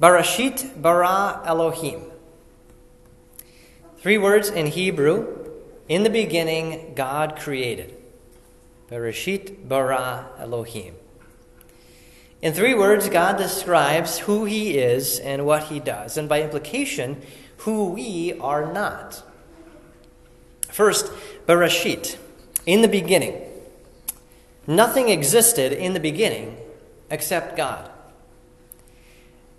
Barashit bara Elohim. Three words in Hebrew. In the beginning, God created. Barashit bara Elohim. In three words, God describes who He is and what He does, and by implication, who we are not. First, Bereshit, in the beginning. Nothing existed in the beginning except God.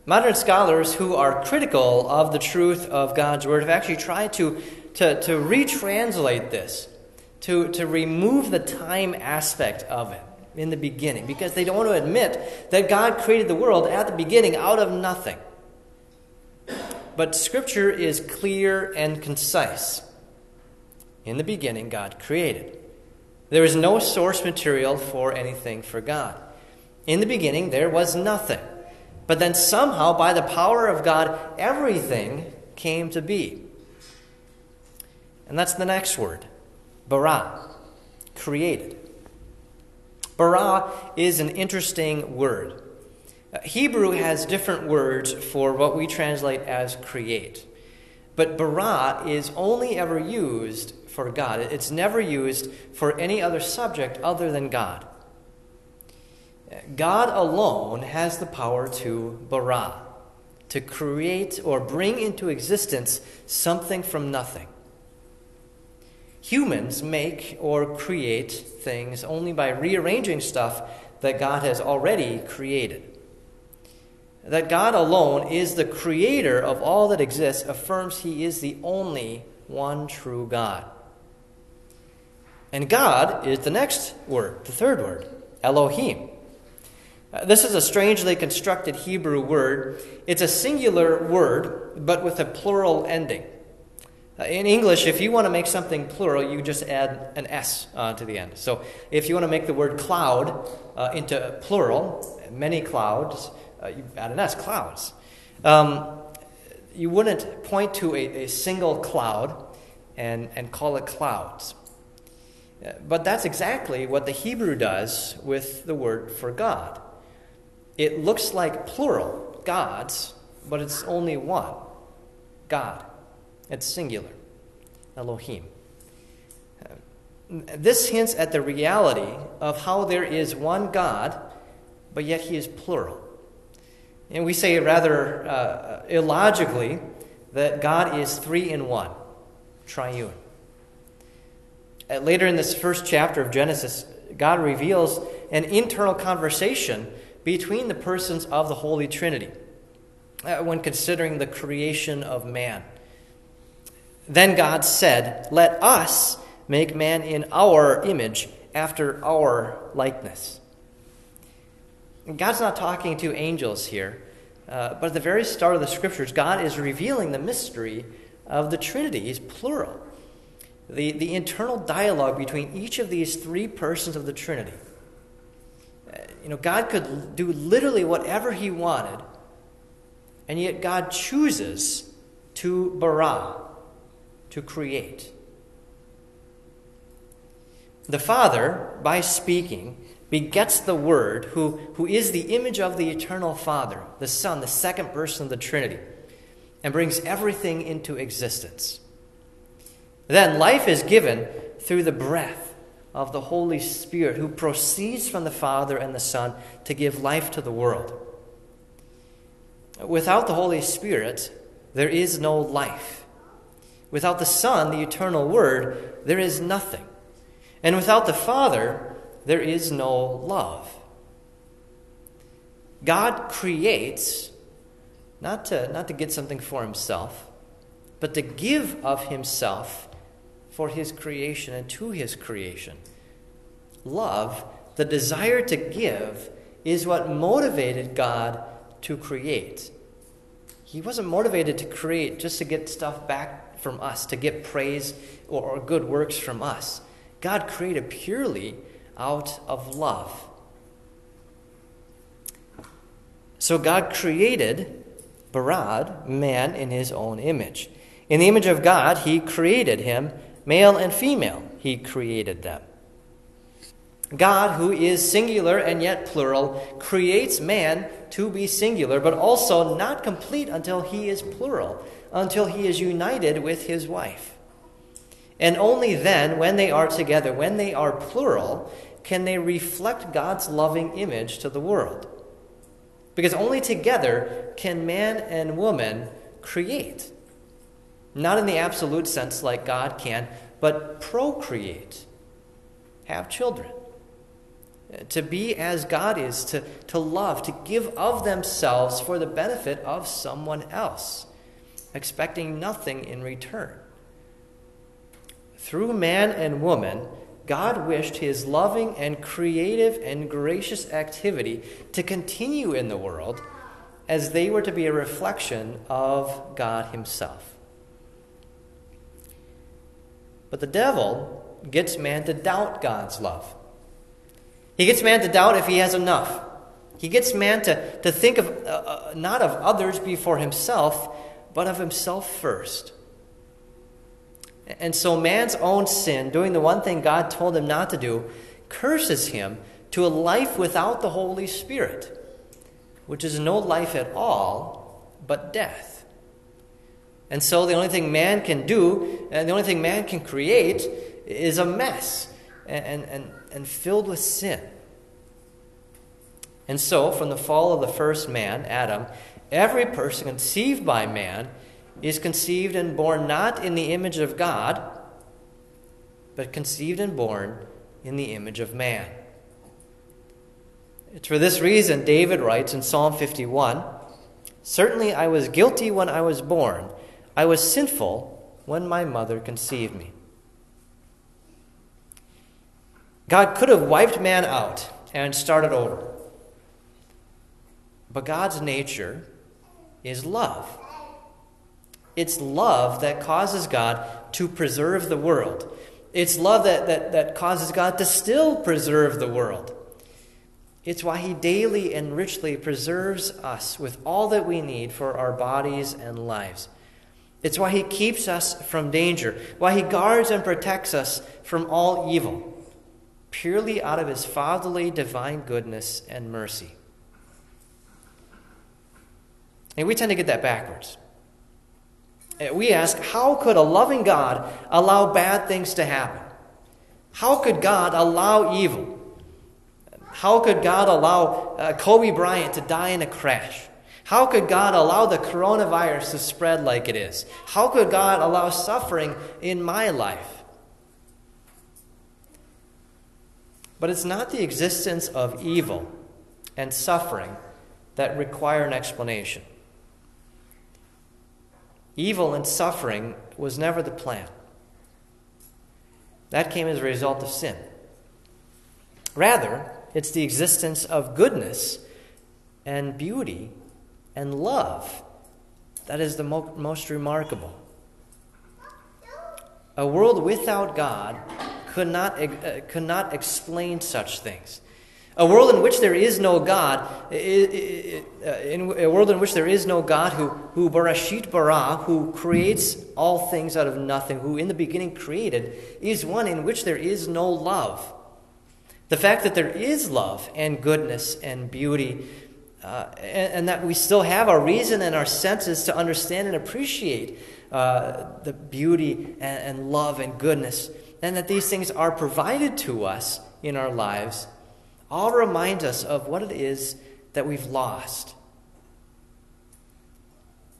Modern scholars who are critical of the truth of God's Word have actually tried to, to, to retranslate this, to, to remove the time aspect of it in the beginning, because they don't want to admit that God created the world at the beginning out of nothing. But Scripture is clear and concise. In the beginning, God created. There is no source material for anything for God. In the beginning, there was nothing. But then somehow, by the power of God, everything came to be. And that's the next word bara, created. Bara is an interesting word. Uh, Hebrew has different words for what we translate as create. But bara is only ever used for God, it's never used for any other subject other than God. God alone has the power to bara, to create or bring into existence something from nothing. Humans make or create things only by rearranging stuff that God has already created. That God alone is the creator of all that exists affirms he is the only one true God. And God is the next word, the third word, Elohim. Uh, this is a strangely constructed Hebrew word. It's a singular word, but with a plural ending. Uh, in English, if you want to make something plural, you just add an S uh, to the end. So if you want to make the word cloud uh, into plural, many clouds, uh, you add an S, clouds. Um, you wouldn't point to a, a single cloud and, and call it clouds. Uh, but that's exactly what the Hebrew does with the word for God. It looks like plural, gods, but it's only one God. It's singular, Elohim. This hints at the reality of how there is one God, but yet he is plural. And we say rather uh, illogically that God is three in one, triune. Uh, later in this first chapter of Genesis, God reveals an internal conversation between the persons of the Holy Trinity uh, when considering the creation of man. Then God said, Let us make man in our image, after our likeness. God's not talking to angels here, uh, but at the very start of the scriptures, God is revealing the mystery of the Trinity. He's plural. The, the internal dialogue between each of these three persons of the Trinity you know, God could do literally whatever he wanted, and yet God chooses to bara, to create. The Father, by speaking, begets the Word, who, who is the image of the eternal Father, the Son, the second person of the Trinity, and brings everything into existence. Then life is given through the breath of the Holy Spirit who proceeds from the Father and the Son to give life to the world. Without the Holy Spirit, there is no life. Without the Son, the eternal Word, there is nothing. And without the Father, there is no love. God creates not to, not to get something for himself, but to give of himself for his creation and to his creation. Love, the desire to give, is what motivated God to create. He wasn't motivated to create just to get stuff back from us, to get praise or, or good works from us. God created purely out of love. So God created bara, man, in his own image. In the image of God, he created him Male and female, he created them. God, who is singular and yet plural, creates man to be singular, but also not complete until he is plural, until he is united with his wife. And only then, when they are together, when they are plural, can they reflect God's loving image to the world. Because only together can man and woman create. Not in the absolute sense like God can, but procreate, have children to be as God is, to, to love, to give of themselves for the benefit of someone else, expecting nothing in return. Through man and woman, God wished his loving and creative and gracious activity to continue in the world as they were to be a reflection of God himself. But the devil gets man to doubt God's love. He gets man to doubt if he has enough. He gets man to, to think of uh, uh, not of others before himself, but of himself first. And so man's own sin, doing the one thing God told him not to do, curses him to a life without the Holy Spirit, which is no life at all, but death. And so the only thing man can do, and the only thing man can create, is a mess and, and, and filled with sin. And so, from the fall of the first man, Adam, every person conceived by man is conceived and born not in the image of God, but conceived and born in the image of man. It's for this reason David writes in Psalm 51 Certainly I was guilty when I was born, I was sinful when my mother conceived me. God could have wiped man out and started over. But God's nature is love. It's love that causes God to preserve the world. It's love that, that, that causes God to still preserve the world. It's why He daily and richly preserves us with all that we need for our bodies and lives. It's why He keeps us from danger, why He guards and protects us from all evil purely out of his fatherly divine goodness and mercy. And we tend to get that backwards. We ask, how could a loving God allow bad things to happen? How could God allow evil? How could God allow uh, Kobe Bryant to die in a crash? How could God allow the coronavirus to spread like it is? How could God allow suffering in my life? But it's not the existence of evil and suffering that require an explanation. Evil and suffering was never the plan. That came as a result of sin. Rather, it's the existence of goodness and beauty and love that is the mo- most remarkable. A world without God could not, uh, could not explain such things. A world in which there is no God, uh, in a world in which there is no God who, who Barashit bara, who creates all things out of nothing, who in the beginning created, is one in which there is no love. The fact that there is love and goodness and beauty, uh, and, and, that we still have our reason and our senses to understand and appreciate uh, the beauty and, and love and goodness and that these things are provided to us in our lives all remind us of what it is that we've lost.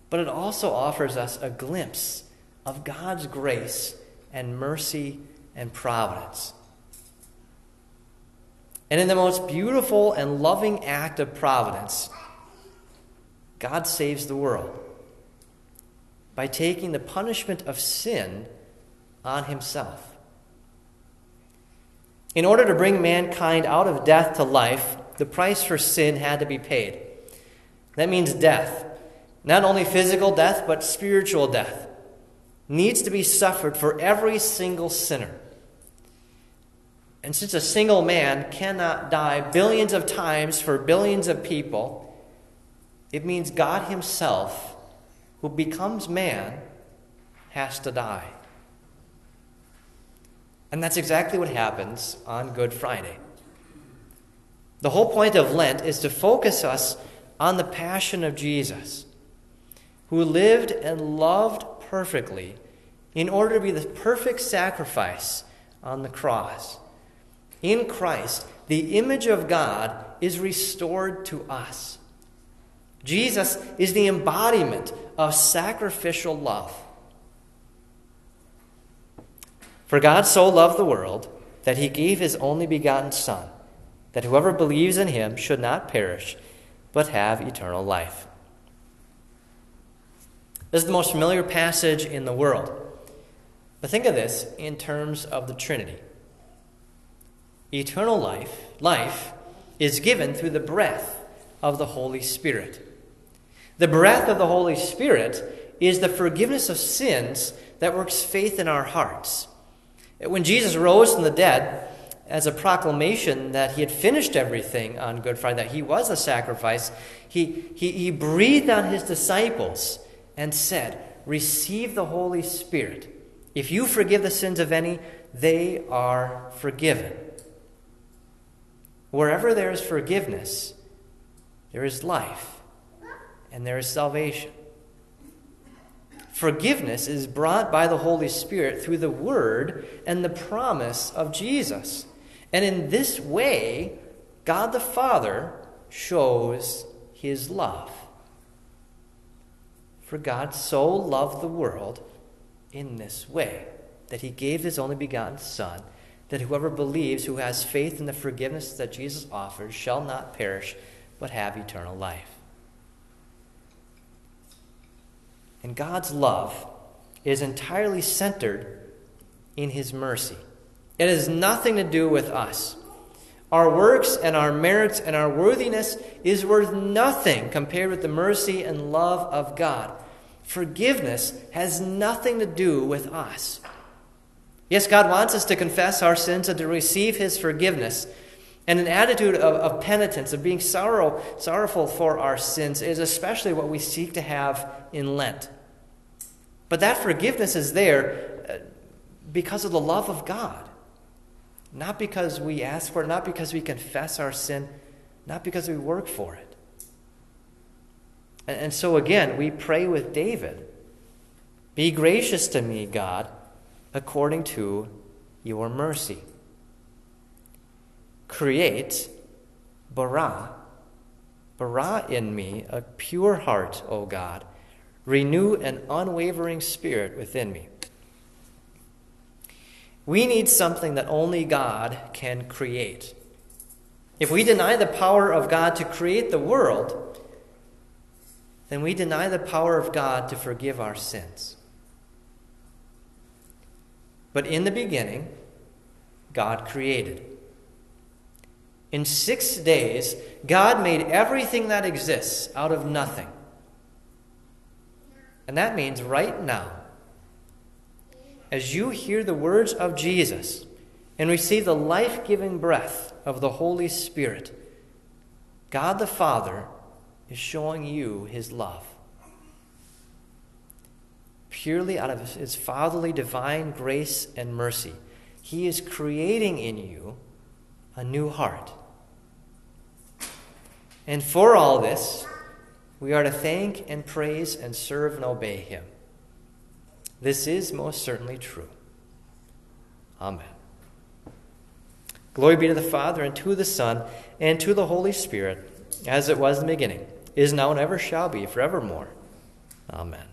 But it also offers us a glimpse of God's grace and mercy and providence. And in the most beautiful and loving act of providence, God saves the world by taking the punishment of sin on himself. In order to bring mankind out of death to life, the price for sin had to be paid. That means death. Not only physical death, but spiritual death. Needs to be suffered for every single sinner. And since a single man cannot die billions of times for billions of people, it means God Himself, who becomes man, has to die. And that's exactly what happens on Good Friday. The whole point of Lent is to focus us on the passion of Jesus, who lived and loved perfectly in order to be the perfect sacrifice on the cross. In Christ, the image of God is restored to us. Jesus is the embodiment of sacrificial love. For God so loved the world that he gave his only begotten Son, that whoever believes in him should not perish, but have eternal life. This is the most familiar passage in the world. But think of this in terms of the Trinity. Eternal life, life, is given through the breath of the Holy Spirit. The breath of the Holy Spirit is the forgiveness of sins that works faith in our hearts. When Jesus rose from the dead, as a proclamation that he had finished everything on Good Friday, that he was a sacrifice, he, he, he breathed on his disciples and said, Receive the Holy Spirit. If you forgive the sins of any, they are forgiven. Wherever there is forgiveness, there is life and there is salvation. Forgiveness is brought by the Holy Spirit through the word and the promise of Jesus. And in this way, God the Father shows his love. For God so loved the world in this way that he gave his only begotten Son, that whoever believes, who has faith in the forgiveness that Jesus offers, shall not perish, but have eternal life. And God's love is entirely centered in His mercy. It has nothing to do with us. Our works and our merits and our worthiness is worth nothing compared with the mercy and love of God. Forgiveness has nothing to do with us. Yes, God wants us to confess our sins and to receive His forgiveness. And an attitude of, of penitence, of being sorrow, sorrowful for our sins, is especially what we seek to have in Lent. But that forgiveness is there uh, because of the love of God. Not because we ask for it, not because we confess our sin, not because we work for it. And, and so again, we pray with David Be gracious to me, God, according to your mercy. Create, bara, bara in me a pure heart, O God Renew an unwavering spirit within me. We need something that only God can create. If we deny the power of God to create the world, then we deny the power of God to forgive our sins. But in the beginning, God created. In six days, God made everything that exists out of nothing. And that means right now, as you hear the words of Jesus and receive the life giving breath of the Holy Spirit, God the Father is showing you his love. Purely out of his fatherly divine grace and mercy, he is creating in you a new heart. And for all this, we are to thank and praise and serve and obey him. This is most certainly true. Amen. Glory be to the Father, and to the Son, and to the Holy Spirit, as it was in the beginning, is now, and ever shall be, forevermore. Amen.